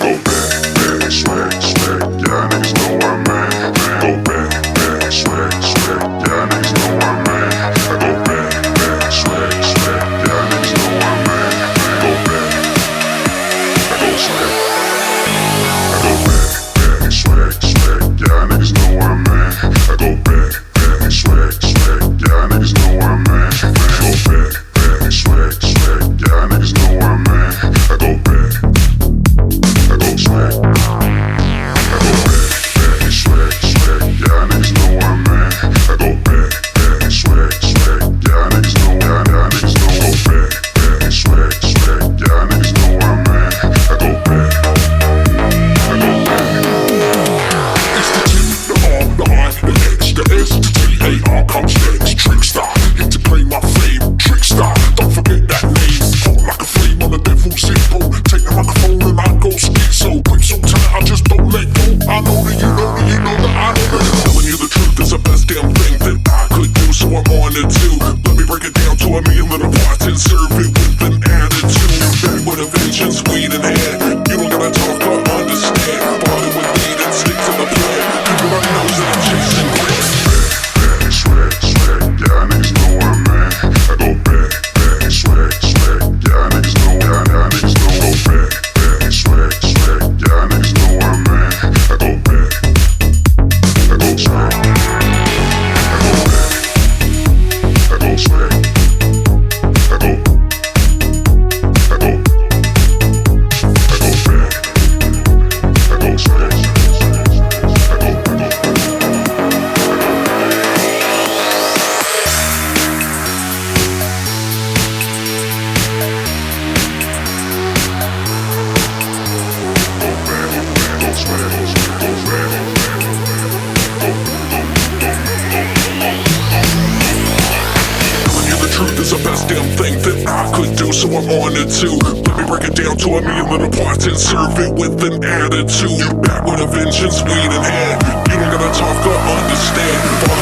go back, back, swag. one two. Let me break it down to a million little parts and serve it so I'm on it too. Let me break it down to a million little parts and serve it with an attitude. Back with a vengeance, weed in hand. You don't gotta talk or understand.